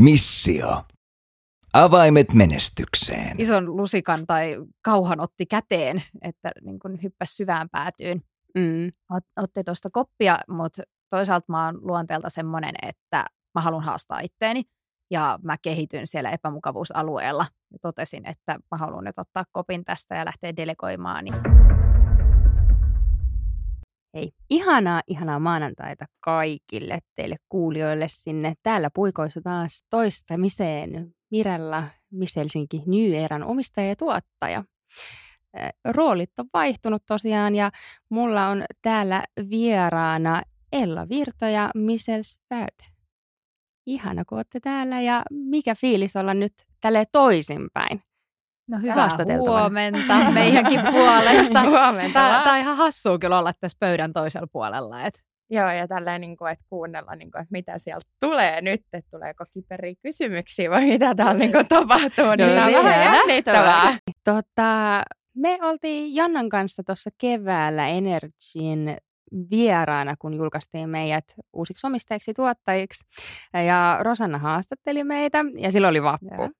Missio. Avaimet menestykseen. ison lusikan tai kauhan otti käteen, että niin kuin hyppäsi syvään päätyyn. Mm. Ot- Otti tuosta koppia, mutta toisaalta mä oon luonteelta semmoinen, että mä haluan haastaa itteeni ja mä kehityn siellä epämukavuusalueella. Ja totesin, että mä haluan nyt ottaa kopin tästä ja lähteä delegoimaan. Niin Hei, ihanaa, ihanaa maanantaita kaikille teille kuulijoille sinne. Täällä puikoissa taas toistamiseen Mirella Miss Helsinki New Eran omistaja ja tuottaja. Roolit on vaihtunut tosiaan ja mulla on täällä vieraana Ella Virta ja Michelle Svärd. Ihana, kun olette täällä ja mikä fiilis olla nyt tälle toisinpäin? No hyvää huomenta meidänkin puolesta. Huomenta Tämä vaan. on ihan hassua kyllä olla tässä pöydän toisella puolella. Et Joo, ja tälleen, niin kuin, että kuunnella, niin kuin, että mitä sieltä tulee nyt, että tuleeko kiperiä kysymyksiä vai mitä täällä niin kuin, tapahtuu, niin No tämä on vähän jännittävää. Tota, me oltiin Jannan kanssa tuossa keväällä Energyn vieraana, kun julkaistiin meidät uusiksi omistajiksi tuottajiksi. Ja Rosanna haastatteli meitä ja silloin oli vappu. Joo.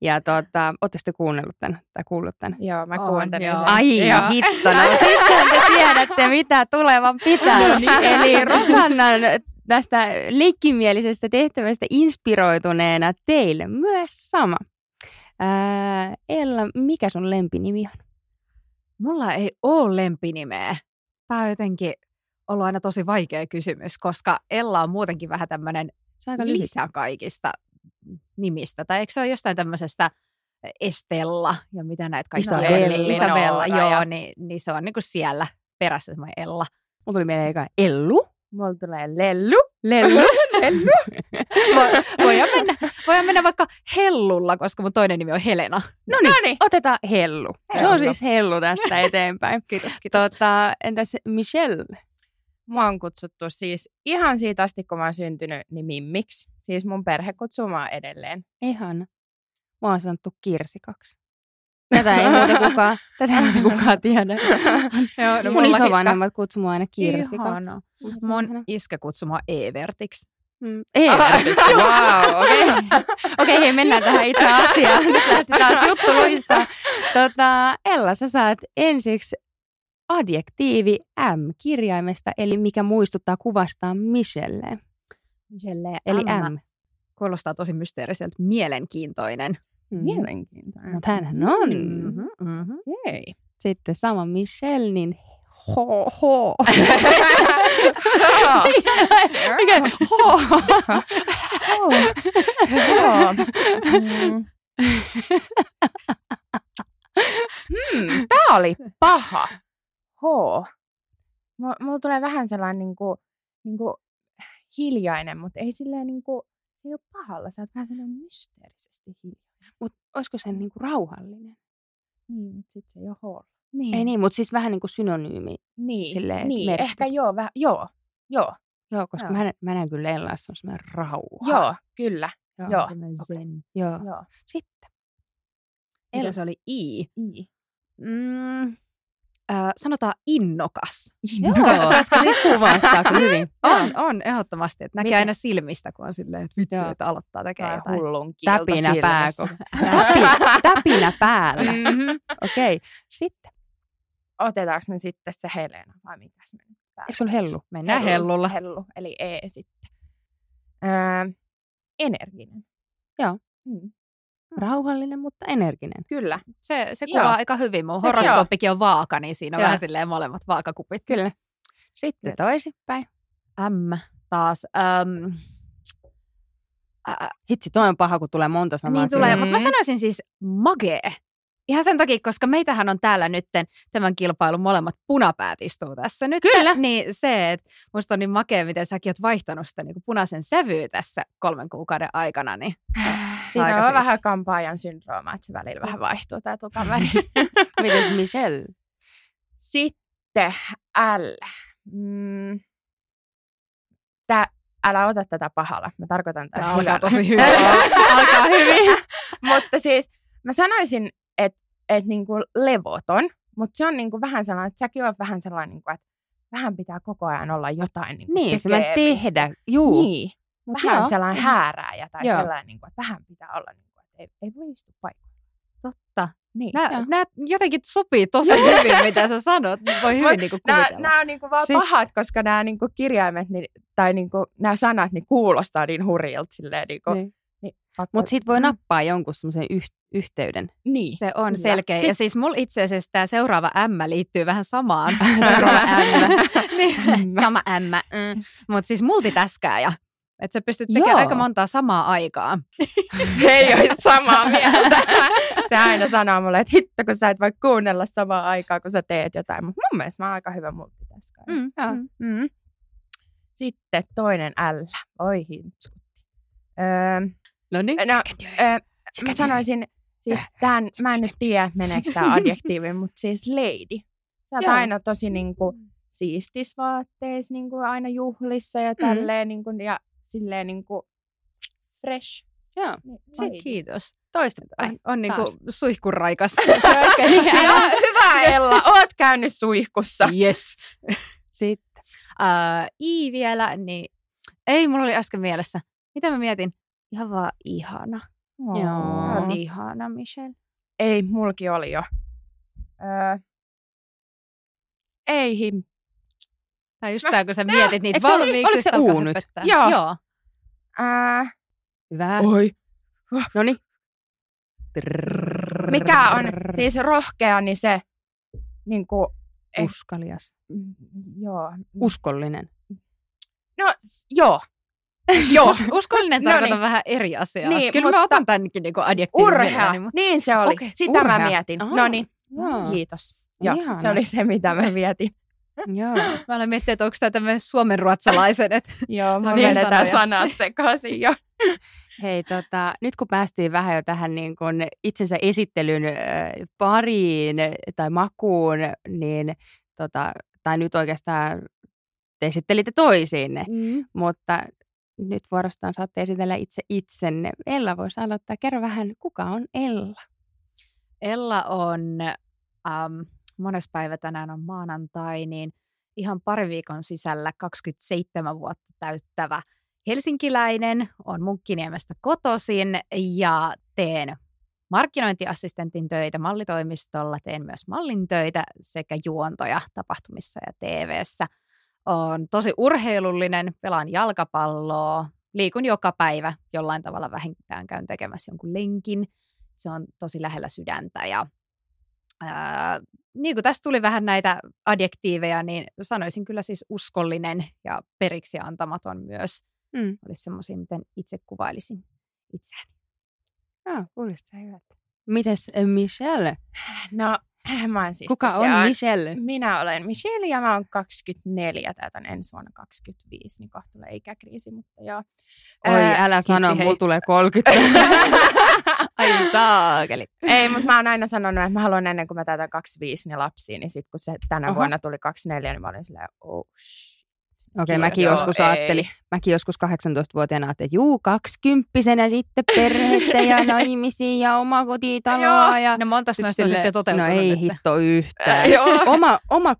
Ja tota, ootte sitten kuunnellut tämän, tai kuullut tämän? Joo, mä On, kuuntelin joo. sen. Ai Joo. hitto, no sitten te tiedätte, mitä tulevan pitää. Eli Rosannan tästä leikkimielisestä tehtävästä inspiroituneena teille myös sama. Ää, Ella, mikä sun lempinimi on? mulla ei ole lempinimeä. Tämä on jotenkin ollut aina tosi vaikea kysymys, koska Ella on muutenkin vähän tämmöinen lisä kaikista nimistä. Tai eikö se ole jostain tämmöisestä Estella ja mitä näitä kaikkia Isabella. oli? Isabella, Noora joo, ja- niin, niin se on niinku siellä perässä semmoinen Ella. Mulla tuli mieleen eka Ellu. Mulla tulee lellu. Lellu. lellu. Vo- Voidaan mennä, voidaan mennä vaikka Hellulla, koska mun toinen nimi on Helena. No niin, otetaan Hellu. Se on Hellu. siis Hellu tästä eteenpäin. Kiitos, kiitos. Tota, entäs Michelle? Mua on kutsuttu siis ihan siitä asti, kun mä oon syntynyt, niin Mimmiksi. Siis mun perhe kutsuu mua edelleen. Ihan. Mä oon sanottu Kirsikaksi. Tätä ei muuten kukaan, tätä ei muuten kukaan tiedä. Joo, Mun mullakin- isovanhemmat kutsuu mua aina Kirsikaksi. On Mun iskä kutsui mua Evertiksi. Mm. Wow, okei. Okei, okay, hei, mennään tähän itse asiaan. Nyt lähti taas juttu luistaa. Tota, Ella, sä saat ensiksi adjektiivi M-kirjaimesta, eli mikä muistuttaa kuvastaa Michelle. Michelle Eli Emma. M. Kuulostaa tosi mysteeriseltä. Mielenkiintoinen. Mm. Mielenkiintoinen. Mutta hänhän on. Mm-hmm, mm-hmm. Okei. Sitten sama Michelle, niin ho, ho. Mikä? Ho. Mm. Tää oli paha. H. Mulla mulla tulee vähän sellainen niinku, niinku hiljainen, mutta ei silleen niinku, se ei ole pahalla. Sä oot vähän sellainen mysteerisesti hiljainen. Mut olisiko se niinku rauhallinen? Niin, mutta sit se ei ole H. Niin. Ei niin, mutta siis vähän niin kuin synonyymi. Niin, Silleen niin merkitys. ehkä joo, vähän, joo, joo, Joo, koska Joo. mä, nä- mä näen kyllä Ellassa on semmoinen rauha. joo, kyllä, Joo. joo, Zen. Joo. joo. Sitten. Ella. se oli I? I. Mm, äh, sanotaan innokas. Joo, koska siis kuvastaa kyllä hyvin. On, on ehdottomasti. Että näkee Mites? aina silmistä, kun on silleen, että vitsi, Joo. että aloittaa tekemään jotain. hullun Täpinä pää. Täpinä, täpinä päällä. Mm-hmm. Okei, okay. sitten. Otetaanko me sitten se Helena vai mikäs me nyt Eikö sulla hellu? Mennään hellulla. Hellu, eli E sitten. Öö, energinen. Joo. Mm, Rauhallinen, mutta energinen. kyllä. Se, se Joo. kuvaa aika hyvin. Mun horoskooppikin on vaaka, niin siinä on Joo. vähän silleen molemmat vaakakupit. Kyllä. Sitten toisinpäin. M taas. Ä, Hitsi, toi on paha, kun tulee monta sanaa. niin tulee, siihen. mutta mä Mm. sanoisin siis magee. Ihan sen takia, koska meitähän on täällä nyt tämän kilpailun molemmat punapäät istuu tässä nyt. Kyllä. Niin se, että musta on niin makea, miten säkin oot vaihtanut sitä niin punaisen sävyä tässä kolmen kuukauden aikana. Niin Siinä on vähän kampaajan syndrooma, että se välillä vähän vaihtuu tämä tukan väri. Mites Michelle? Sitten L. Mm. Tää, älä ota tätä pahalla. Mä tarkoitan tätä Tää alkaa tosi hyvin. alkaa hyvin. mutta siis mä sanoisin, että et niinku levoton, mutta se on niinku vähän sellainen, että säkin oot vähän sellainen, niinku, että vähän pitää koko ajan olla jotain niinku Niin, se mä tekemistä. tehdä. Juu. Niin, Mut vähän joo. sellainen häärääjä tai Joo. sellainen, niin kuin, että vähän pitää olla, niin kuin, että ei, ei voi istua paikalla. Totta. Niin. Nämä, nämä jotenkin sopii tosi hyvin, mitä sä sanot. Voi hyvin Mut niinku Nämä, kuvitella. nämä on niin kuin vaan Si- pahat, koska nämä niin kuin kirjaimet niin, tai niin kuin, nämä sanat niin kuulostaa niin hurjilta. Silleen, niin kuin, Niin. niin, Mutta sit voi Mm. nappaa jonkun semmoisen yh- yhteyden. Niin. Se on Kyllä. selkeä. Sit- Ja siis mulla itse asiassa tämä seuraava M liittyy vähän samaan. M. niin, sama M. Mm. Mutta siis multitaskaaja. Että sä pystyt tekemään Joo. aika montaa samaa aikaa. Se ei ole samaa mieltä. Se aina sanoo mulle, että hitto, kun sä et voi kuunnella samaa aikaa, kun sä teet jotain. Mutta mun mielestä mä oon aika hyvä multitaskaaja. Mm. Mm. Mm. Sitten toinen L. Oi himpskutti. Öö, No niin. no, öö, mä sanoisin, siis tämän, mä en nyt tiedä, meneekö tämä adjektiivi, mutta siis lady. Sä oot Joo. aina tosi niinku siistis vaatteissa, niinku aina juhlissa ja tälleen, niinku, ja silleen niinku fresh. Joo, Niin, Se, kiitos. toistepäin. On, on niinku suihkuraikas. Joo, hyvä Ella, oot käynyt suihkussa. yes. Sitten. Uh, I vielä, niin ei, mulla oli äsken mielessä. Mitä mä mietin? Ihan vaan ihana. Joo. Sä oot ihana, Michelle. Ei, mulki oli jo. Öö, ei him. Tai just No, tää, kun sä tää- mietit niitä eikö valmiiksi. oliko se uu nyt? Joo. Joo. Ää, Hyvä. oi. No niin. Mikä on siis rohkea, niin se niin kuin, eh- Uskalias. mm, joo. Uskollinen. No, joo. joo. Us- uskollinen No tarkoittaa niin. vähän eri asiaa. Niin, Kyllä mä mutta- otan tämänkin niinku adjektiivin Urhea. mielelläni, mutta Niin se oli. Okei, Sitä mä urhea. mietin. Aha. No niin, kiitos. Joo, Ihana. se oli se, mitä mä mietin. Joo. mä olen miettinyt, että onko tämä tämmöinen suomenruotsalaisen. Että Joo, mä No niin, menetään sanoja. sanat sekaisin jo. Hei, tota, nyt kun päästiin vähän jo tähän niin kun itsensä esittelyn äh, pariin tai makuun, niin tota, tai nyt oikeastaan te esittelitte toisiinne, mm. mutta nyt vuorostaan saatte esitellä itse itsenne. Ella voisi aloittaa. Kerro vähän, kuka on Ella? Ella on, ähm, mones päivä tänään on maanantai, niin ihan pari viikon sisällä 27 vuotta täyttävä helsinkiläinen, on Munkkiniemestä kotoisin ja teen markkinointiassistentin töitä mallitoimistolla, teen myös mallin töitä sekä juontoja tapahtumissa ja TV:ssä. On tosi urheilullinen, pelaan jalkapalloa, liikun joka päivä jollain tavalla vähintään käyn tekemässä jonkun lenkin. Se on tosi lähellä sydäntä ja ää, niin kuin tässä tuli vähän näitä adjektiiveja, niin sanoisin kyllä siis uskollinen ja periksi antamaton myös. Mm. Olisi semmoisia, miten itse kuvailisin itseäni. Ah, kuulostaa hyvältä. Mites äh, Michelle? No, mä oon siis Kuka on tosiaan- Michelle? Minä olen Michelle ja mä oon 24, täytän ensi vuonna 25, niin kohta tulee ikäkriisi, mutta joo. Oi, Ää, älä sano, mulla tulee 30. Ai saakeli. Ei, mutta mä oon aina sanonut, että mä haluan ennen kuin mä täytän 25 niin lapsia, niin sitten kun se tänä Aha. vuonna tuli 24, niin mä olin silleen, oh shit. Okei, okay, mäkin joo, joskus ei. ajattelin, mäkin joskus 18-vuotiaana ajattelin, että juu, kaksikymppisenä sitten perhettä ja naimisiin ja oma kotitaloa. Ja No monta sit noista on sitten toteutunut. No ei nyt? hitto yhtään. Joo. oma, oma,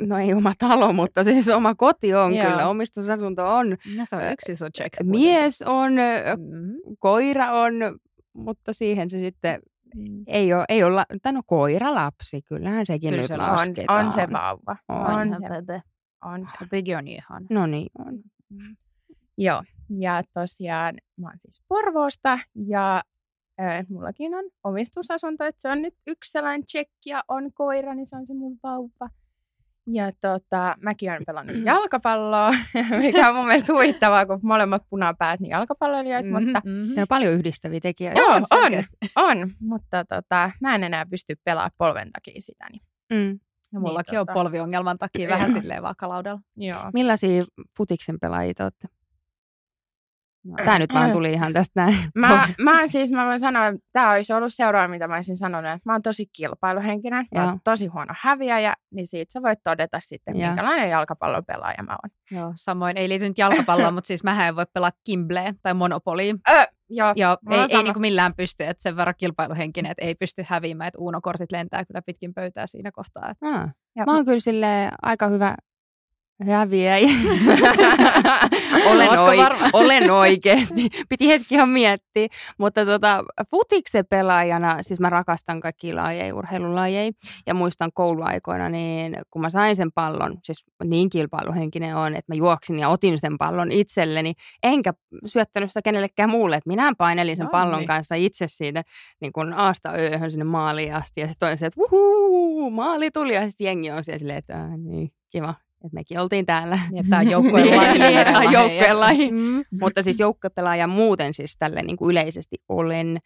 no ei oma talo, mutta siis oma koti on Joo. kyllä, omistusasunto on, No se on yksi iso check. mies on, ö, Mm. koira on, mutta siihen se sitten ei ole, ei ole, tai no koira lapsi, kyllähän sekin Kyllä nyt se on. On, lasketaan. on se vauva. On. On, se, bebe. On se. Bigi on ihana. No niin, on. Joo, ja tosiaan mä oon siis Porvoosta ja äh, mullakin on omistusasunto, että se on nyt yksi sellainen check ja on koira, niin se on se mun vauva. Ja tota, mäkin olen pelannut jalkapalloa, mikä on mun mielestä huvittavaa, kun molemmat punapäät niin jalkapalloilijoita, mm-hmm. mutta Mhm. Siinä on paljon yhdistäviä tekijöitä. joo, on on, on, mutta tota, mä en enää pysty pelaamaan polven takia sitä. Niin, Mm. Ja mullakin Niin, on tota- polviongelman takia vähän silleen vaakalaudalla. joo. Millaisia futiksen pelaajia te olette? No. Tämä nyt vaan tuli ihan tästä näin. Mä, mä oon siis, mä voin sanoa, että tämä olisi ollut seuraava, mitä mä olisin sanonut. että Mä oon tosi kilpailuhenkinen, mä Joo. oon tosi huono häviäjä, niin siitä sä voit todeta sitten, Joo. minkälainen jalkapallon pelaaja mä oon. Joo, samoin ei liity nyt jalkapalloon, mutta siis mä en voi pelaa Kimbleä tai Monopolia. Ö, joo, Joo, ei, ei sama. niinku millään pysty, että sen verran kilpailuhenkinen, että ei pysty häviämään, että Uno-kortit lentää kyllä pitkin pöytää siinä kohtaa. Että Ah. Mä oon kyllä sille aika hyvä häviäjä. olen, Ootko oi, olen oikeasti. Piti hetki ihan miettiä. Mutta tota, futiksen pelaajana, siis mä rakastan kaikki lajeja, urheilulajeja. Ja muistan kouluaikoina, niin kun mä sain sen pallon, siis niin kilpailuhenkinen on, että mä juoksin ja otin sen pallon itselleni, enkä syöttänyt sitä kenellekään muulle. Että minä painelin sen No pallon niin. kanssa itse siitä niin kun aasta ööhön sinne maaliin asti. Ja sitten toinen se, että maali tuli. Ja sitten jengi on siellä silleen, että "Ää, niin, kiva, että mekin oltiin täällä. Niin, että tämä on joukkueen laji. Niin, tämä on joukkueen laji. Mm. Mutta siis joukkuepelaaja muuten siis tälle niin kuin yleisesti olen.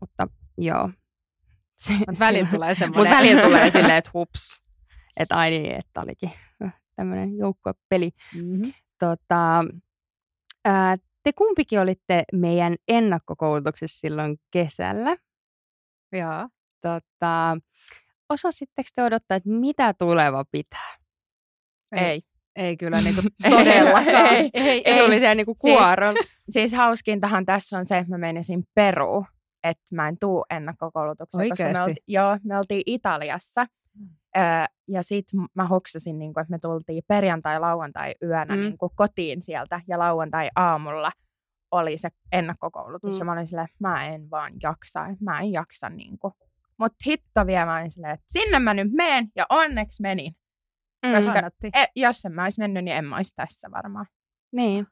Mutta joo. Se, Mut välillä tulee Mutta semmoinen. välillä tulee silleen, että hups. Että ai niin, että olikin tämmöinen joukkuepeli. Mm-hmm. Tota, ää, te kumpikin olitte meidän ennakkokoulutuksessa silloin kesällä. Joo. Tota, osasitteko te odottaa, että mitä tuleva pitää? Ei. Ei kyllä niin kuin Ei, todellakaan. ei. ei, Se ei. tuli siellä niinku Siis- kuorolla. Siis hauskintahan tässä on se, että mä menisin Peruun, että mä en tuu ennakkokoulutukseen. Koska me olti, joo, me oltiin Italiassa. Öö, ja sitten mä hoksasin, niin että me tultiin perjantai-lauantai-yönä Mm. mm. niin kotiin sieltä. Ja lauantai-aamulla oli se ennakkokoulutus. Mm. Ja mä olin silleen, että mä en vaan jaksa. Mä en jaksa. Niin Mutta hitto vielä mä olin silleen, että sinne mä nyt menen. Ja onneksi menin. Mm. koska- Kannatti. E, jos en mä olisi mennyt, niin en mä olisi tässä varmaan. Niin.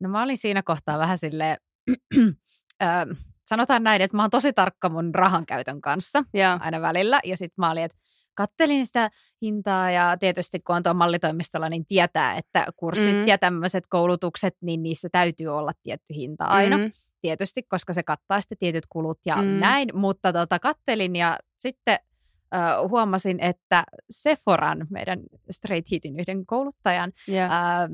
No mä olin siinä kohtaa vähän silleen, ö, sanotaan näin, että mä oon tosi tarkka mun rahan käytön kanssa Ja. aina välillä. Ja sitten mä olin, että kattelin sitä hintaa ja tietysti kun on tuon mallitoimistolla, niin tietää, että kurssit Mm. ja tämmöiset koulutukset, niin niissä täytyy olla tietty hinta aina. Mm. Tietysti, koska se kattaa sitten tietyt kulut ja Mm. näin. Mutta tota, kattelin ja sitten ö, huomasin, että Sephoran, meidän Straight Hitin yhden kouluttajan, Ja. ää,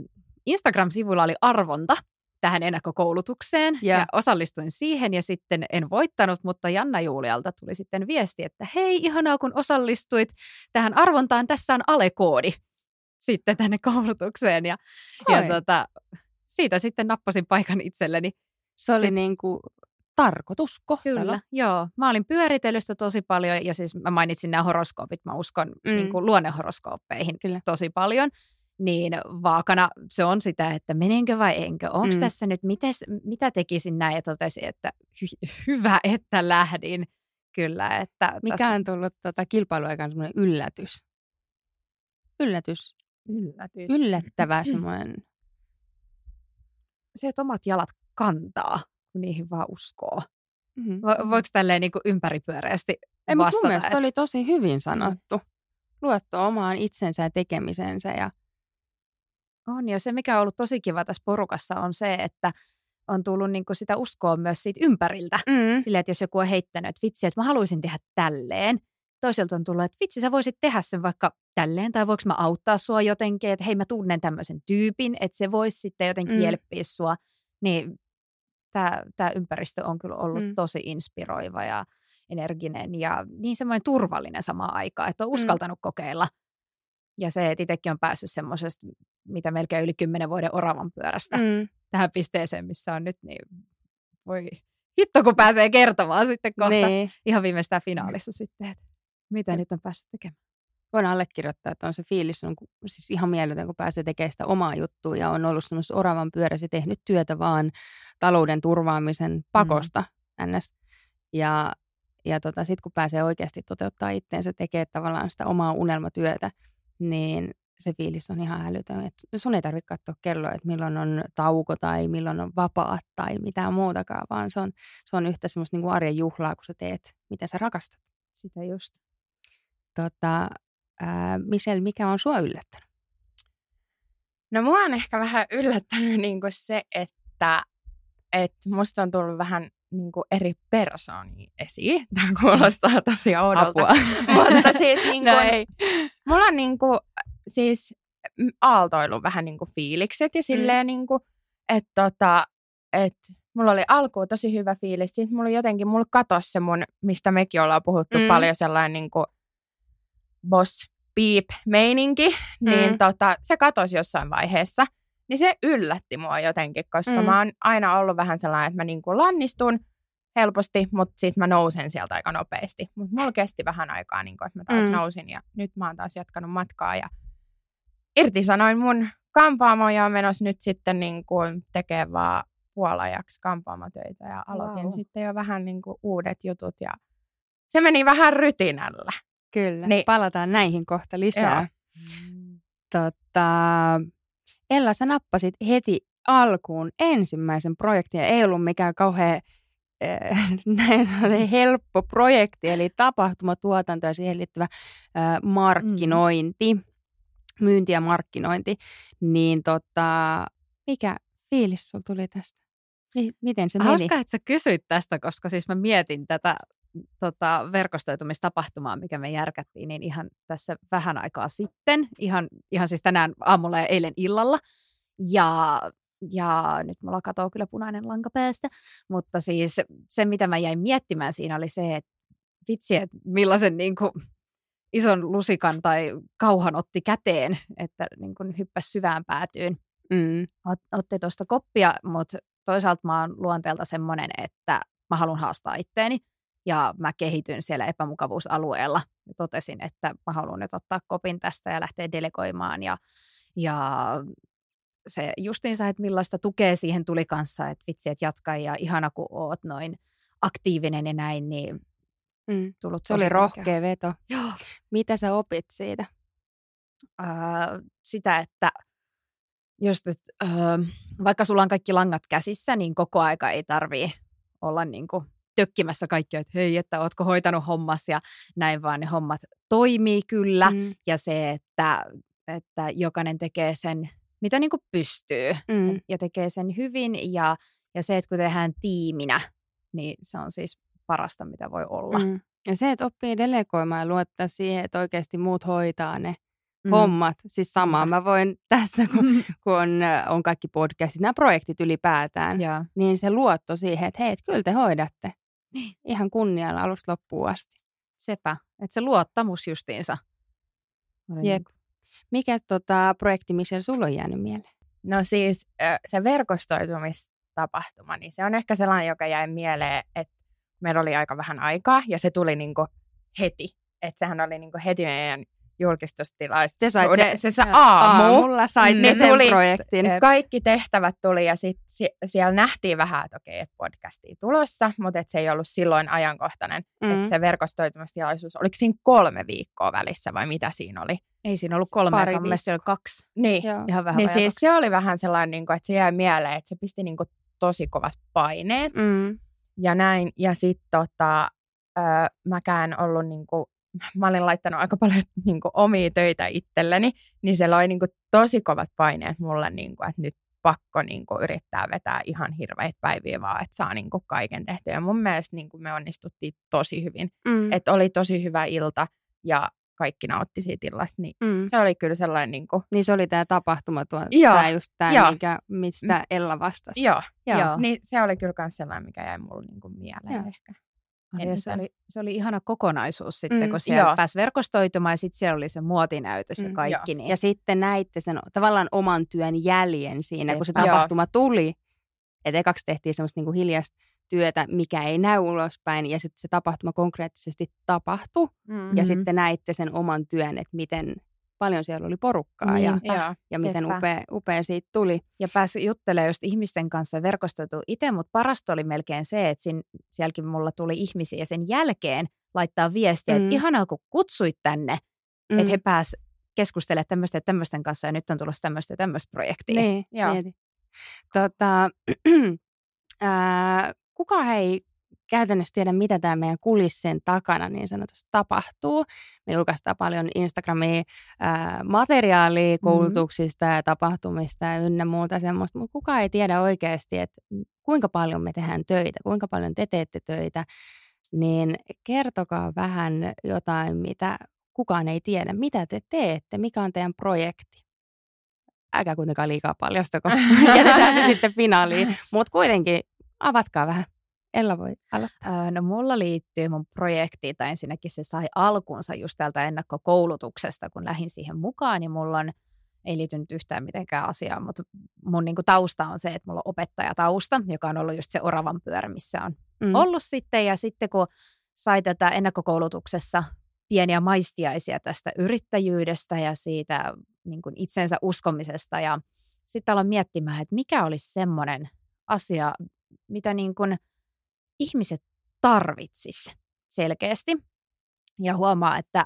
Instagram-sivuilla oli arvonta tähän ennakkokoulutukseen Ja. ja. osallistuin siihen ja sitten en voittanut, mutta Janna Juulialta tuli sitten viesti, että hei ihanaa kun osallistuit tähän arvontaan, tässä on alekoodi sitten tänne koulutukseen ja, ja tota, siitä sitten nappasin paikan itselleni. Se oli Sit- niin kuin tarkoitus, kohtalo. Kyllä, joo. Mä olin pyöritellyt sitä tosi paljon ja siis mä mainitsin nämä horoskoopit. Mä uskon Mm. niin kuin luonnehoroskooppeihin Kyllä. tosi paljon. Niin vaakana se on sitä, että menenkö vai enkö. Onko Mm. mm. tässä nyt, mites, mitä tekisin näin ja totesin, että hy- hyvä, että lähdin. Kyllä, että Mikä tässä- on tullut tota, kilpailuaikaan semmoinen yllätys? Yllätys. Yllätys. Yllättävä semmoinen. se, että omat jalat kantaa, kun niihin vaan uskoo. Mm-hmm. Vo, voiko tälleen niin ympäripyöreästi Ei, mutta mun vastata? mielestä että- oli tosi hyvin sanottu. Luotto omaan itsensä ja tekemisensä. Ja, On, ja se mikä on ollut tosi kiva tässä porukassa on se, että on tullut niin sitä uskoa myös siitä ympäriltä. mm. Silleen, että jos joku on heittänyt, että vitsi, että mä haluaisin tehdä tälleen. Toiselta on tullut, että vitsi, sä voisit tehdä sen vaikka tälleen, tai voiko mä auttaa sua jotenkin, että hei mä tunnen tämmöisen tyypin, että se voisi sitten jotenkin Mm. mm. sua. Niin tämä ympäristö on kyllä ollut Mm. mm. tosi inspiroiva ja energinen ja niin semmoinen turvallinen samaan aikaan, että on Mm. uskaltanut kokeilla. Ja se, että itsekin on päässyt semmoisesta, mitä melkein yli kymmenen vuoden oravan pyörästä mm. Mm. tähän pisteeseen, missä on nyt, niin voi hitto, kun pääsee kertomaan sitten kohta Niin. ihan viimeistään finaalissa sitten, että mitä nyt on päässyt tekemään. Voin allekirjoittaa, että on se fiilis on siis ihan mieletön, kun pääsee tekemään sitä omaa juttua ja on ollut semmoisessa oravan pyörässä tehnyt työtä vaan talouden turvaamisen pakosta mm. ns. Ja, ja tota, sitten kun pääsee oikeasti toteuttaa itteensä, tekee tavallaan sitä omaa unelmatyötä, niin se fiilis on ihan älytön. Et sun ei tarvitse katsoa kelloa, että milloin on tauko tai milloin on vapaat tai mitään muutakaan, vaan se on, se on yhtä semmoista niin kuin arjen juhlaa, kun sä teet, mitä sä rakastat. Sitä just. Tota, ää, Michelle, mikä on sua yllättänyt? No mua on ehkä vähän yllättänyt niin kuin se, että, että musta on tullut vähän niin kuin eri persoonia esiin. Tämä kuulostaa tosi oudolta. Apua. Mutta siis niin No kuin, ei. mulla on niin kuin, siis mm, aaltoillut vähän niin kuin fiilikset ja silleen niin kuin, että tota, että mulla oli alkuun tosi hyvä fiilis. Sitten mulla jotenkin, mulla katosi se mun, mistä mekin ollaan puhuttu Mm. mm. paljon, sellainen niin kuin boss beep meininki, niin Mm. tota, se katosi jossain vaiheessa. Niin se yllätti mua jotenkin, koska Mm. mä oon aina ollut vähän sellainen, että mä niin kuin lannistun helposti, mutta sitten mä nousen sieltä aika nopeasti. Mutta mulla kesti vähän aikaa, niin kuin, että mä taas Mm. nousin ja nyt mä oon taas jatkanut matkaa ja irtisanoin mun kampaamo ja menossa nyt sitten niin kuin tekee vaan puolajaksi kampaamotöitä ja aloitin Vau. sitten jo vähän niin kuin uudet jutut ja se meni vähän rytinällä. Kyllä, Niin. palataan näihin kohta lisää. Tota, Ella, sä nappasit heti alkuun ensimmäisen projektin ja ei ollut mikään kauhean äh, näin helppo projekti, eli tapahtumatuotanto ja siihen liittyvä äh, markkinointi, myynti ja markkinointi. Niin tota, mikä fiilis sulla tuli tästä? Mi- miten se meni? Hauska, että sä kysyit tästä, koska siis mä mietin tätä tota, verkostoitumistapahtumaa, mikä me järkättiin, niin ihan tässä vähän aikaa sitten, ihan, ihan siis tänään aamulla ja eilen illalla. Ja, ja nyt mulla katoo kyllä punainen lanka päästä, mutta siis se, mitä mä jäin miettimään siinä oli se, että vitsi, että millaisen niin kuin, ison lusikan tai kauhan otti käteen, että niin kuin, hyppäsi syvään päätyyn. Mm, ot, otti tuosta koppia, mutta toisaalta mä oon luonteelta semmoinen, että mä haluan haastaa itteeni ja mä kehityn siellä epämukavuusalueella. Ja totesin, että mä haluan nyt ottaa kopin tästä ja lähteä delegoimaan ja, ja se justiinsa, että millaista tukea siihen tuli kanssa, että vitsi, että jatka ja ihana kun oot noin aktiivinen ja näin, niin mm. tullut Se oli rohkea veto. Joo. Mitä sä opit siitä? ää, sitä, että just, että, ää, vaikka sulla on kaikki langat käsissä, niin koko aika ei tarvii olla niin kuin tökkimässä kaikkia, että hei, että ootko hoitanut hommas ja näin, vaan ne hommat toimii kyllä. Mm. Ja se, että, että jokainen tekee sen, mitä niin kuin pystyy mm, ja tekee sen hyvin. Ja, ja se, että kun tehdään tiiminä, niin se on siis parasta, mitä voi olla. mm. Ja se, että oppii delegoimaan ja luottaa siihen, että oikeasti muut hoitaa ne Mm. hommat. Siis samaa mä voin tässä, kun, kun on, on kaikki podcastit, nämä projektit ylipäätään, Ja, niin se luotto siihen, että hei, et kyllä te hoidatte. Niin. Ihan kunnialla alusta loppuun asti. sepä, että se luottamus justiinsa. Jep. niin Mikä tota, projekti, missä sulla on jäänyt mieleen? No siis se verkostoitumistapahtuma, niin se on ehkä sellainen, joka jäi mieleen, että meillä oli aika vähän aikaa ja se tuli niinku heti. Että sehän oli niinku heti meidän julkistustilaisuus. Te saitte- se sa- aamu. Aamulla saitte Ne sen tuli- projektin. Jep. Kaikki tehtävät tuli ja sit sie- siellä nähtiin vähän, että okei, että podcastia tulossa, mutta et se ei ollut silloin ajankohtainen. Mm. Mm. Että se verkostoitumistilaisuus, oliko siinä kolme viikkoa välissä vai mitä siinä oli? Ei siinä ollut kolme, Pari mielestä siellä oli kaksi. Niin, Joo. Ihan vähän niin siis kaksi. se oli vähän sellainen, niin kuin, että se jäi mieleen, että se pisti niin kuin, tosi kovat paineet Mm. ja näin. Ja sitten tota, öö, mäkään ollut, niin kuin, mä olin laittanut aika paljon niin kuin, omia töitä itselleni, niin se loi niin kuin, tosi kovat paineet mulle, niin kuin, että nyt pakko niin kuin, yrittää vetää ihan hirveitä päiviä vaan, että saa niin kuin, kaiken tehtyä. Ja mun mielestä niin kuin, me onnistuttiin tosi hyvin. Mm. Että oli tosi hyvä ilta ja kaikki nautti siitä illasta, niin mm. se oli kyllä sellainen, niin kuin, Niin se oli tämä tapahtuma, tuo, tämä just tämä, joo. mikä, mistä Ella vastasi. joo, Joo. Joo. Niin se oli kyllä myös sellainen, mikä jäi mulle niinku mieleen Joo. ehkä. Oli, ja se, oli, se oli ihana kokonaisuus sitten, Mm, kun siellä joo. pääsi verkostoitumaan ja sitten siellä oli se muotinäytös ja Mm, kaikki. Niin, Ja sitten näitte sen tavallaan oman työn jäljen siinä, kun se tapahtuma tuli. Että ekaksi tehtiin semmoista niinku hiljasta työtä, mikä ei näy ulospäin, ja sitten se tapahtuma konkreettisesti tapahtui, Mm. ja Mhm. sitten näitte sen oman työn, että miten paljon siellä oli porukkaa, ja, Niinpä. Joo. ja miten upea, upea siitä tuli. ja pääsi juttelemaan just ihmisten kanssa ja verkostoituu itse, mutta parasta oli melkein se, että sin, sielläkin mulla tuli ihmisiä ja sen jälkeen laittaa viestiä, Mm. että ihanaa kun kutsuit tänne, Mm. että he pääs keskustelemaan tämmöistä ja tämmöisten kanssa ja nyt on tulossa tämmöistä ja tämmöistä projektia. Niin, Joo. mieti. Tota, ää, kukaan ei käytännössä tiedä, mitä tämä meidän kulissien takana niin sanotusti tapahtuu. Me julkaistaan paljon Instagramia ää, materiaalia koulutuksista ja tapahtumista ja ynnä muuta semmoista, mutta kukaan ei tiedä oikeasti, että kuinka paljon me tehdään töitä, kuinka paljon te teette töitä, niin kertokaa vähän jotain, mitä kukaan ei tiedä. Mitä te teette, mikä on teidän projekti? älkää kuitenkaan liikaa paljastako. Jätetään se sitten finaaliin. Mutta kuitenkin avatkaa vähän. Ella voi aloittaa. Öö, No mulla liittyy mun projektiin, tai ensinnäkin se sai alkunsa just täältä ennakkokoulutuksesta, kun lähdin siihen mukaan, niin mulla on, ei liity nyt yhtään mitenkään asiaan, mutta mun niinku tausta on se, että mulla on opettajatausta, joka on ollut just se oravan pyörä, missä on Mm. ollut sitten, ja sitten kun sai tätä ennakkokoulutuksessa pieniä maistiaisia tästä yrittäjyydestä ja siitä niin kuin itsensä uskomisesta ja sitten aloin miettimään, että mikä olisi semmoinen asia, mitä niin kuin ihmiset tarvitsis selkeästi. Ja huomaa, että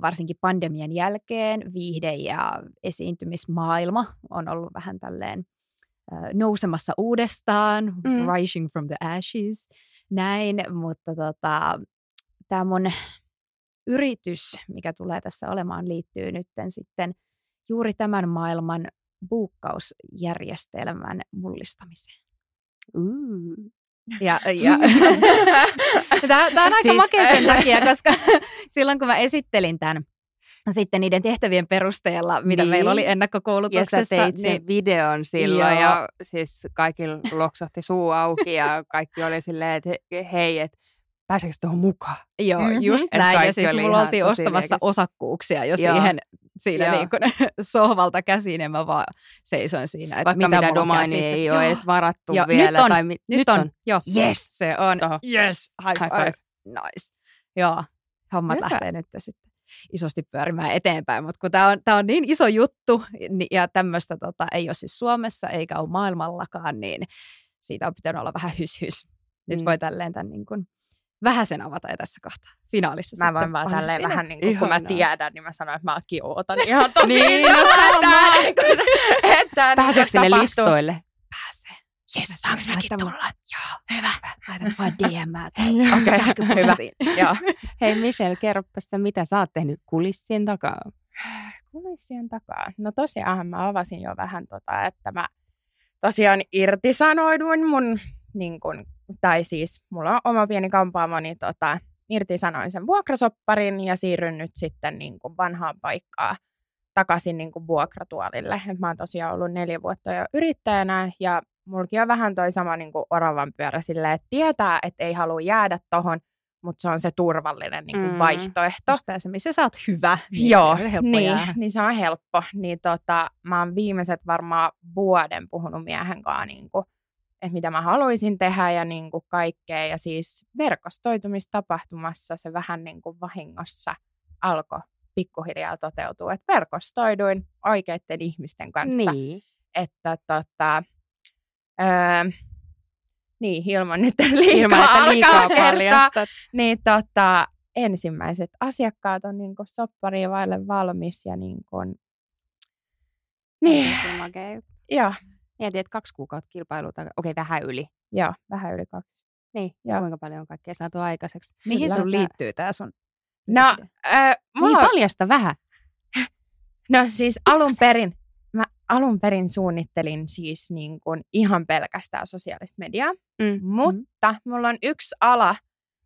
varsinkin pandemian jälkeen viihde- ja esiintymismaailma on ollut vähän tälleen nousemassa uudestaan, mm. rising from the ashes, näin, mutta tota, tämä mun yritys, mikä tulee tässä olemaan, liittyy nyt sitten juuri tämän maailman buukkausjärjestelmän mullistamiseen. Uh. Ja, ja. tämä, tämä on aika siis... makea sen takia, koska silloin kun mä esittelin tämän sitten niiden tehtävien perusteella, mitä niin. meillä oli ennakkokoulutuksessa. Ja sä teit sen niin... videon silloin Joo. ja siis kaikki loksahti suu auki ja kaikki oli silleen, että hei, että pääseekö tuohon mukaan? Joo, mm-hmm. just näin. Ja siis mulla oltiin ostamassa osakkuuksia jo Joo. siihen siinä niin kuin sohvalta käsiin, ja mä vaan seisoin siinä, että Vaikka mitä, mitä domaini ei ole edes varattu Joo, vielä. Nyt on, tai mi- nyt on. on. Joo, yes. se on. Toho. Yes, high five. high five. Nice. Joo, hommat Hyvä. lähtee nyt sitten isosti pyörimään eteenpäin, mutta kun tämä on, tää on niin iso juttu ja tämmöistä tota, ei ole siis Suomessa eikä ole maailmallakaan, niin siitä on pitänyt olla vähän hys-hys. Nyt mm. voi tälleen tämän niin kuin sen avata ja tässä kohtaa finaalissa. Mä voin vaan tälleen vähän niin kuin, kun mä tiedän, niin mä sanon, että mäkin ootan ihan tosi niin, no, että, niin kuin, että Pääseekö sinne listoille? Pääsee. Jes, saanko mäkin tulla? Joo, hyvä. Laitan vaan DM okay, hyvä. Joo. Hei Michelle, kerropas mitä sä oot tehnyt kulissien takaa? Kulissien takaa? No tosiaan mä avasin jo vähän tota, että mä tosiaan irtisanoiduin mun niin kun, tai siis mulla on oma pieni kampaamo, niin tota, irtisanoin sen vuokrasopparin ja siirryn nyt sitten niin kuin vanhaan paikkaan takaisin niin kuin vuokratuolille. Et mä oon tosiaan ollut neljä vuotta jo yrittäjänä ja mulki on vähän toi sama niin kuin oravan pyörä silleen, että tietää, että ei halua jäädä tohon, mutta se on se turvallinen niin kuin mm. vaihtoehto. se, missä sä oot hyvä. Niin Joo, se on niin, niin se on helppo. Niin tota, mä oon viimeiset varmaan vuoden puhunut miehen kanssa niin kuin että mitä mä haluaisin tehdä ja niin kuin kaikkea. Ja siis verkostoitumistapahtumassa se vähän niin kuin vahingossa alkoi pikkuhiljaa toteutua. Että verkostoiduin oikeiden ihmisten kanssa. Niin. Että tota, öö, niin, ilman nyt liikaa, ilman, että liikaa paljastat. Niin tota, ensimmäiset asiakkaat on niin soppari vaille valmis ja niin kuin, niin. Joo, Mietin, että kaksi kuukautta kilpailuta, okei vähän yli. Joo, vähän yli kaksi. Niin, ja kuinka paljon on kaikkea saatu aikaiseksi. Mihin Kyllä, sun liittyy tämä sun? No, äh, mulla... Niin, paljasta vähän. No siis alun perin, mä alun perin suunnittelin siis niin kuin ihan pelkästään sosiaalista mediaa, mm. mutta mm. mulla on yksi ala,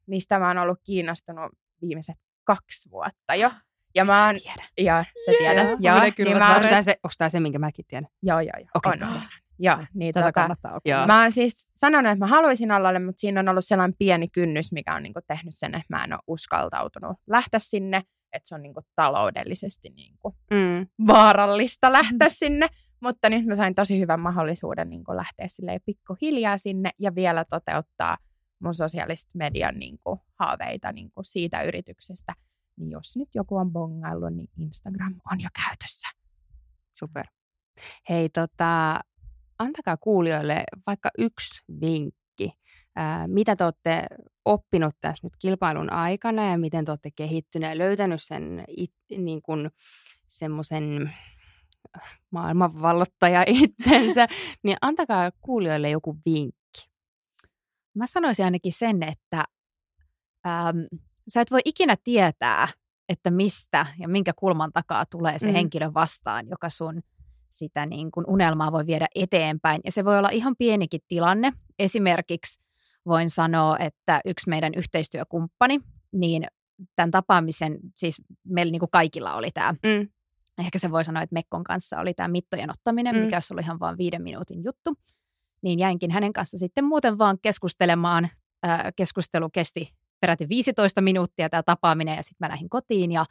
mistä mä oon ollut kiinnostunut viimeiset kaksi vuotta jo. Ja mä oon... Tiedä. Ja sä tiedät. Yeah. Ja, niin mä ostaa, se, ostaa se, minkä mäkin tiedän. Joo, joo, joo. Okay. On, on. Joo, niin Tätä tota, kannattaa Joo. Mä oon siis sanonut, että mä haluaisin alalle, mutta siinä on ollut sellainen pieni kynnys, mikä on niinku tehnyt sen, että mä en ole uskaltautunut lähteä sinne, että se on niinku taloudellisesti niinku mm. vaarallista lähteä sinne. Mutta nyt mä sain tosi hyvän mahdollisuuden niinku lähteä pikkuhiljaa sinne ja vielä toteuttaa mun sosiaalista median niinku haaveita niinku siitä yrityksestä. Niin jos nyt joku on bongaillut, niin Instagram on jo käytössä. Super. Hei, tota, antakaa kuulijoille vaikka yksi vinkki, ää, mitä te olette oppinut tässä nyt kilpailun aikana ja miten te olette kehittyneet ja löytänyt sen it, niin kuin, semmoisen maailmanvallottaja itsensä, niin antakaa kuulijoille joku vinkki. Mä sanoisin ainakin sen, että äm, sä et voi ikinä tietää, että mistä ja minkä kulman takaa tulee se mm. henkilö vastaan, joka sun – sitä niin kuin unelmaa voi viedä eteenpäin. Ja se voi olla ihan pienikin tilanne. Esimerkiksi voin sanoa, että yksi meidän yhteistyökumppani, niin tämän tapaamisen, siis meillä niin kuin kaikilla oli tämä, mm. ehkä se voi sanoa, että Mekkon kanssa oli tämä mittojen ottaminen, mm. mikä olisi ollut ihan vain viiden minuutin juttu. Niin jäinkin hänen kanssa sitten muuten vaan keskustelemaan. keskustelu kesti peräti 15 minuuttia tämä tapaaminen ja sitten mä lähdin kotiin ja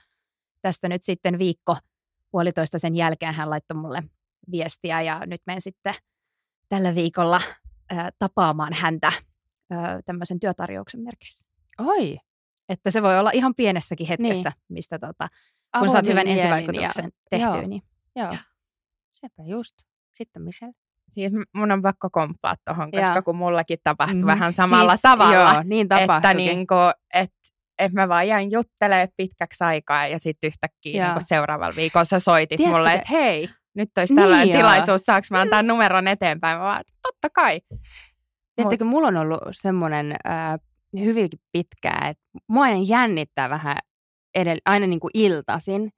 tästä nyt sitten viikko puolitoista sen jälkeen hän laittoi mulle viestiä ja nyt menen sitten tällä viikolla ä, tapaamaan häntä ä, tämmöisen työtarjouksen merkeissä. Oi, Että se voi olla ihan pienessäkin hetkessä, niin. mistä tota, kun saat hyvän ensivaikutuksen ja... tehtyä. Joo. Niin. Joo, sepä just. Sitten Michelle. Siis mun on pakko komppaa tuohon, koska Joo. kun mullakin tapahtui Mm. vähän samalla siis, tavalla. Joo, niin että tapahtuikin. niinku, et, et mä vaan jäin juttelemaan pitkäksi aikaa ja sitten yhtäkkiä niinku seuraavalla viikolla sä soitit Tiedättekö- mulle, että hei, nyt olisi Niin tällainen joo. tilaisuus, saanko mä antaa numeron eteenpäin? Mä vaan, totta kai. Tiedättekö, mulla on ollut semmoinen äh, hyvinkin pitkää, että mua aina jännittää vähän edell- aina niin kuin iltaisin.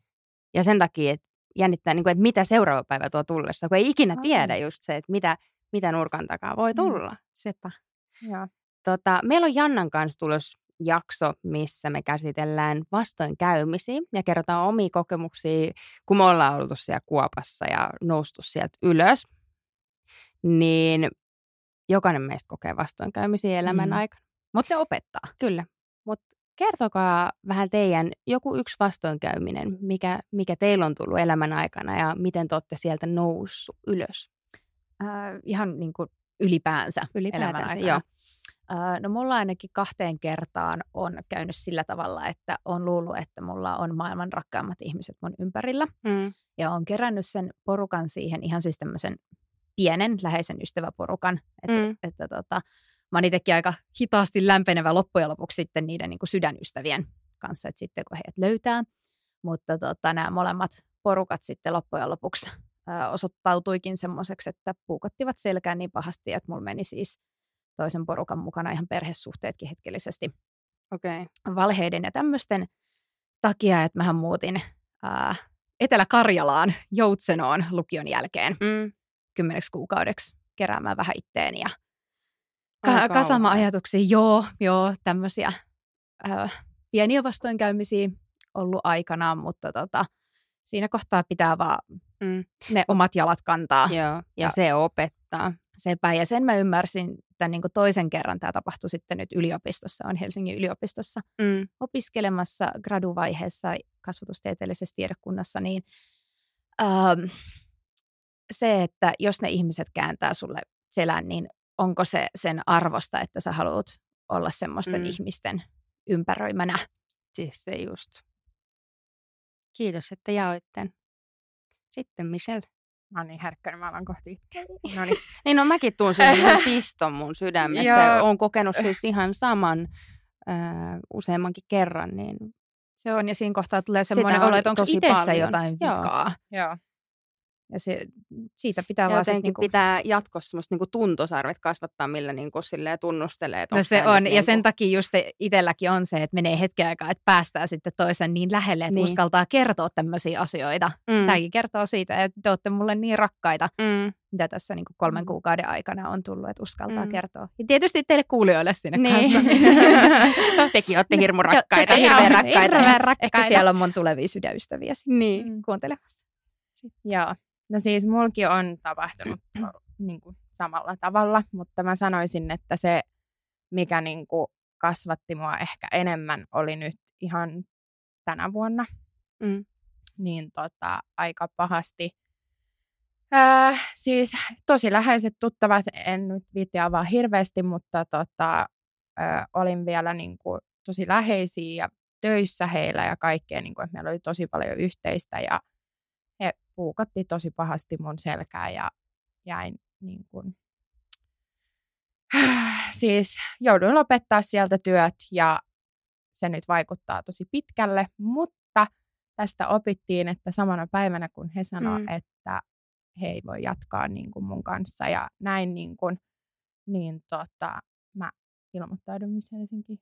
Ja sen takia, että jännittää, niin kuin, että mitä seuraava päivä tuo tullessa, kun ei ikinä Ai. tiedä just se, että mitä, mitä nurkan takaa voi tulla. Sepä. Joo. Tota, meillä on Jannan kanssa tulos jakso, missä me käsitellään vastoinkäymisiä ja kerrotaan omia kokemuksia, kun me ollaan oltu siellä kuopassa ja noustu sieltä ylös. Niin jokainen meistä kokee vastoinkäymisiä elämän Mm. aikana. Mutta ne opettaa. Kyllä. Mutta kertokaa vähän teidän joku yksi vastoinkäyminen, mikä, mikä teillä on tullut elämän aikana ja miten te olette sieltä noussut ylös. Äh, ihan niin kuin ylipäänsä, Ylipäätänsä, elämän aikana. joo. Äh, no mulla ainakin kahteen kertaan on käynyt sillä tavalla, että on luullut, että mulla on maailman rakkaimmat ihmiset mun ympärillä. Mm. Ja on kerännyt sen porukan siihen ihan siis tämmöisen pienen läheisen ystäväporukan. Että, Mm. että tota, mä oon itsekin aika hitaasti lämpenevä loppujen lopuksi sitten niiden niin kuin sydänystävien kanssa, että sitten kun heidät löytää. Mutta tota, nämä molemmat porukat sitten loppujen lopuksi ö, osoittautuikin semmoiseksi, että puukottivat selkään niin pahasti, että mulla meni siis toisen porukan mukana ihan perhesuhteetkin hetkellisesti. Okay. valheiden ja tämmöisten takia, että mähän muutin ää, Etelä-Karjalaan Joutsenoon lukion jälkeen Mm. kymmeneksi kuukaudeksi keräämään vähän itteeni ja ka- kasaamaan ajatuksia. Joo, joo, tämmöisiä ää, pieniä vastoinkäymisiä ollut aikanaan, mutta tota, siinä kohtaa pitää vaan Mm. ne omat jalat kantaa. Joo, ja, Ja- se opettaa. Sepä. Ja sen mä ymmärsin tämän niin toisen kerran. Tämä tapahtui sitten nyt yliopistossa, on Helsingin yliopistossa Mm. opiskelemassa graduvaiheessa kasvatustieteellisessä tiedekunnassa, niin ähm, se, että jos ne ihmiset kääntää sulle selän, niin onko se sen arvosta, että sä haluat olla semmoisten Mm. ihmisten ympäröimänä? Siis se just. Kiitos, että jaoitte. Sitten Michelle. Mä oon niin herkkä, niin mä alan kohti itkeä. No niin. Niin no mäkin tuun semmoisen piston mun sydämessä. Joo. Oon kokenut siis ihan saman äh, useammankin kerran. Niin Se on, ja siinä kohtaa tulee semmoinen olo, että onko itsessä paljon. jotain Joo. vikaa. Joo. Ja se, siitä pitää ja vaan jotenkin niinku, pitää jatkossa semmoista niinku tuntosarvet kasvattaa, millä niinku tunnustelee. No se on, ja sen niinku- takia just itselläkin on se, että menee hetken aikaa, että päästään sitten toisen niin lähelle, että Niin. niin. uskaltaa kertoa tämmöisiä asioita. mm. Tämäkin kertoo siitä, että te olette mulle niin rakkaita, mm, mitä tässä niin kuin kolmen Mm. kuukauden aikana on tullut, että uskaltaa Mm. kertoa. Ja tietysti teille kuulijoille sinne Niin. kanssa. Tekin olette hirmu Te- rakkaita. te- hirveän joo, rakkaita. Hirveän rakkaita. Ehkä siellä on mun tulevia sydänystäviä sitten Niin. Kuuntelemassa. Joo. No siis mulkin on tapahtunut niin kuin samalla tavalla, mutta mä sanoisin, että se, mikä niin kuin kasvatti mua ehkä enemmän, oli nyt ihan tänä vuonna. Mm. Niin tota, aika pahasti. Äh, siis tosi läheiset tuttavat, en nyt viitti avaa hirveästi, mutta tota, äh, olin vielä niin kuin tosi läheisiä ja töissä heillä ja kaikkea, niin kuin, että meillä oli tosi paljon yhteistä ja he puukotti tosi pahasti mun selkää ja jäin niin kuin, siis jouduin lopettaa sieltä työt ja se nyt vaikuttaa tosi pitkälle, mutta tästä opittiin, että samana päivänä kun he sanoivat, Mm. että he ei voi jatkaa niin kuin mun kanssa ja näin niin, kuin, niin tota, mä ilmoittaudun Miss Helsinki.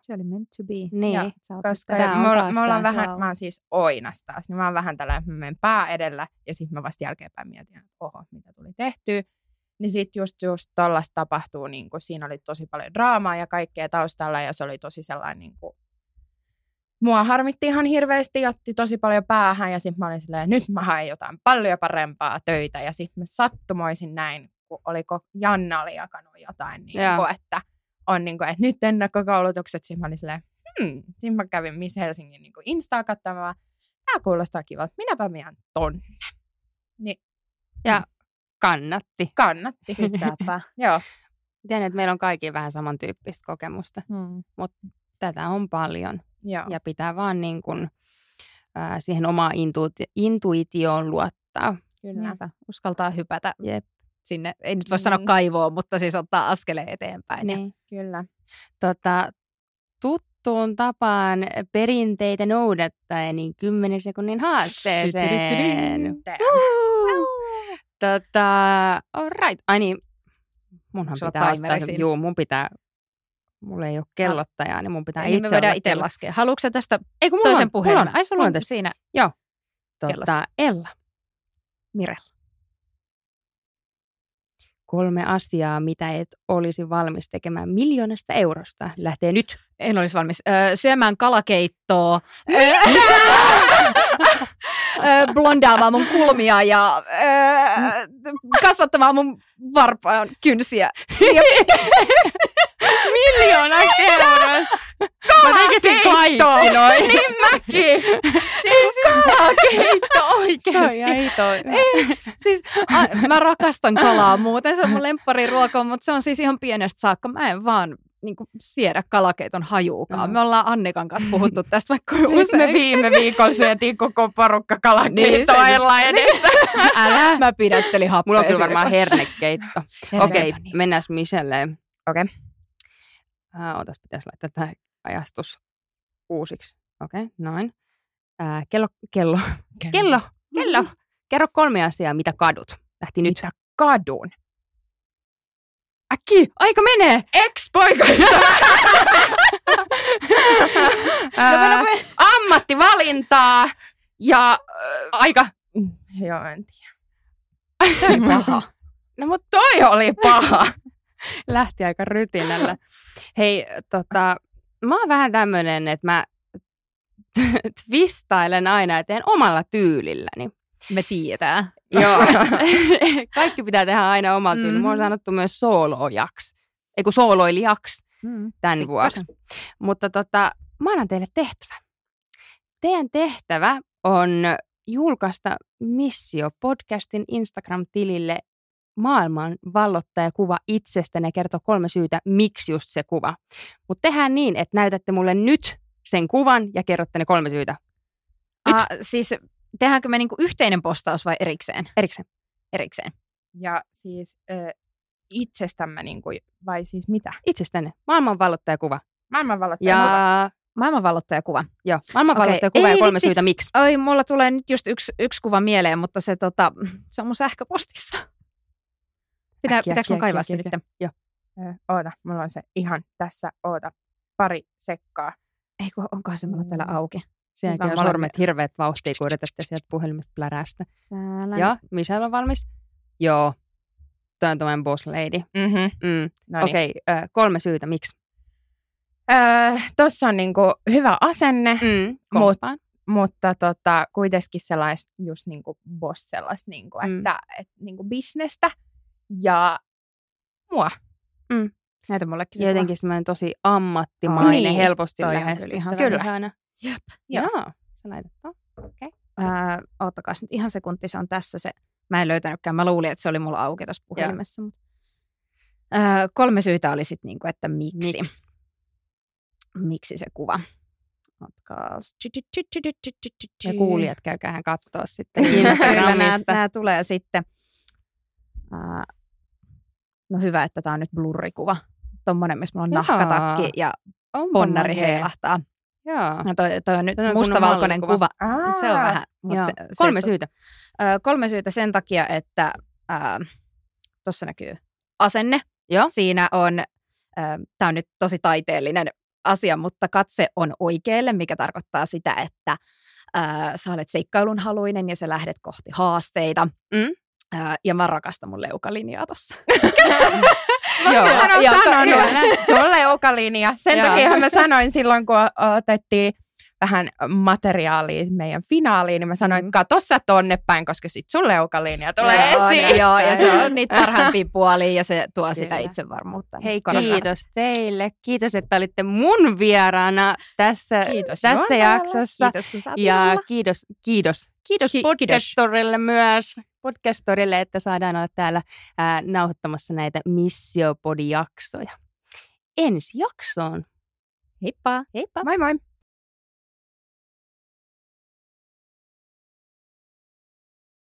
Se oli meant to be. Niin. Ja, Koska me, olla, taas me ollaan vähän, wow. mä oon siis oinas taas, niin mä oon vähän tällä, että mä menen pää edellä ja sitten mä vasta jälkeenpäin mietin, että oho, mitä tuli tehtyä. Niin sitten just, just tollasta tapahtuu, niin kuin, siinä oli tosi paljon draamaa ja kaikkea taustalla ja se oli tosi sellainen, niin kuin, mua harmitti ihan hirveästi, otti tosi paljon päähän ja sitten mä olin silleen, nyt mä haen jotain paljon parempaa töitä ja sitten mä sattumoisin näin, kun oliko Janna oli jakanut jotain, niin kuin, että on niin kuin, että nyt ennakkokoulutukset, sitten mä olin silleen, hmm, sitten mä kävin Miss Helsingin niin Instaa katsomaan, tämä kuulostaa kivalta, minäpä menen tonne. Niin Ja kannatti. kannatti. Sitäpä. Joo, Tiedän, että meillä on kaikki vähän samantyyppistä kokemusta. Hmm. Tätä on paljon Joo. ja pitää vaan niin kuin, ää, siihen omaan intuiti- intuitioon luottaa. Kyllä. Niinpä, uskaltaa hypätä Jep. Sinne, ei nyt voi sanoa Mm. kaivoon, mutta siis ottaa askeleen eteenpäin. Ja Niin. Kyllä. Tota, tuttuun tapaan perinteitä noudattaen, niin 10 sekunnin haasteeseen. Tota, all right. Ai niin, munhan sulla pitää ottaa, se- juu, mun pitää, mulla ei ole kellottajaa, niin mun pitää niin itse me voidaan itse laskea. Haluatko tästä Ei kun mulla toisen on, puhelimen? Mulla on, Ai sulla on on tässä. siinä Tota, kellossa. Ella, Mirella. Kolme asiaa, mitä et olisi valmis tekemään miljoonasta eurosta. Lähtee nyt. En olisi valmis. Öö, syömään kalakeittoa. öö, blondaamaan mun kulmia ja öö, kasvattamaan mun varpaan kynsiä. Miljoona euroa! Mä tekisin kaikki noin. Niin mäkin. Siis kalakeitto oikeesti. siis a, mä rakastan kalaa muuten, se on mun lemppariruoka, mutta se on siis ihan pienestä saakka. Mä en vaan niin kuin, siedä kalakeiton hajuukaan. Mm. Me ollaan Annikan kanssa puhuttu tästä vaikka Siis me usein. viime viikolla syötiin koko porukka Niin, kalakeittoilla se- edessä. Älä. Mä pidättelin happea. Mulla on kyllä varmaan hernekeitto. Okei, niin. mennään Michelleen. Okei. Äh, otas, pitäisi laittaa tämä ajastus uusiksi. Okei, noin. Äh, kello, kello, kello, kello. Kerro kolme asiaa, mitä kadut. Lähti nyt. Mitä kadun? Äkki, aika menee. Ex-poikaista. Ää, ammattivalintaa ja... Aika. äh, Joo, en tiedä. Toi paha. No mut Toi oli paha. lähti aika rytinällä. Hei, tota, mä oon vähän tämmönen, että mä twistailen aina ja teen omalla tyylilläni. Me tiedetään. Joo. Kaikki pitää tehdä aina omalla tyylillä. Mm. Mä oon sanottu myös soolojaksi. Ei kun sooloilijaksi Mm. tämän Pikkasen. vuoksi. Mutta tota, mä annan teille tehtävä. Teidän tehtävä on julkaista Missio podcastin Instagram-tilille maailman vallottajakuva itsestänne ja kertoa kolme syytä, miksi just se kuva. Mutta tehdään niin, että näytätte mulle nyt sen kuvan ja kerrotte ne kolme syytä Nyt. Ah, siis tehdäänkö me niinku yhteinen postaus vai erikseen? erikseen. Erikseen. Ja siis ö, itsestämme, niin kuin, vai siis mitä? Itsestänne. Maailman vallottajakuva. Maailmanvallottaja. Ja Maailmanvallottajakuva. joo, maailman vallottajakuva ei ja kolme vitsi. syytä miksi. Oi, mulla tulee nyt just yksi, yksi kuva mieleen, mutta se, tota, se on mun sähköpostissa. Pitää, Äkkiä, pitääkö mun äkkiä, kaivaa äkkiä, se äkkiä. nyt? Joo. Oota, mulla on se ihan tässä. Oota, pari sekkaa. Ei kun onkohan se mulla täällä Mm. auki. Sielläkin on molemmat. sormet hirveät vauhtia, kun yritätte sieltä puhelimesta plärästä. Täällä. Ja, Michelle on valmis? Joo. Toi on tuommoinen boss lady. Mm-hmm. Mm. No niin. Okei, okay, kolme syytä, miksi? Öö, Tuossa on niinku hyvä asenne, Mm. Mut- mutta tota, kuitenkin sellaista just niinku boss sellaista, niinku, Mm. että et, niinku bisnestä ja mua. Näytä mullekin se Ja jotenkin semmoinen tosi ammattimainen, Niin, helposti lähestyttävä. ihan Kyllä. ihana. Jep. Joo. Joo, ton. Okei. Ää, oottakaa nyt ihan sekunti, se on tässä se. Mä en löytänytkään, mä luulin, että se oli mulla auki tuossa puhelimessa. Mutta. Ää, kolme syytä oli sitten, niinku, että miksi. Miksi? miksi se kuva. Otkaas. Ja kuulijat käykäähän katsoa sitten Kyllä nämä, Instagramista. nämä tulee sitten. No hyvä, että tämä on nyt blurrikuva. Tuommoinen, missä mulla on Jaa. nahkatakki ja Onpa ponnari makea. heilahtaa. No toi, toi on nyt on mustavalkoinen kuva. Aa, Se on vähän. Mut se, Kolme se, syytä. Ö, kolme syytä sen takia, että tuossa näkyy asenne. Joo. Siinä on, tämä on nyt tosi taiteellinen asia, mutta katse on oikealle, mikä tarkoittaa sitä, että ää, sä olet seikkailun haluinen ja sä lähdet kohti haasteita. Mm. Ää, ja mä rakastan mun leukalinjaa tossa. Joo. Hän on Ja- sanonut, se on leukalinja. Sen Joo. takia mä sanoin silloin, kun otettiin vähän materiaalia meidän finaaliin, niin mä sanoin, että kato sä tonne päin, koska sit sun leukalinja tulee Joo, esiin. Joo, ja se on niitä parhaimpia puolia ja se tuo sitä Kyllä. itsevarmuutta. Hei, Korostan kiitos teille. Kiitos, että olitte mun vieraana tässä, Kiitos tässä jaksossa. Kiitos, kun Ja kiitos, kiitos, kiitos Ki- myös. Podcastorille, että saadaan olla täällä ää, nauhoittamassa näitä Missiopodi-jaksoja. Ensi jaksoon. Heippa! Heippa! Moi moi!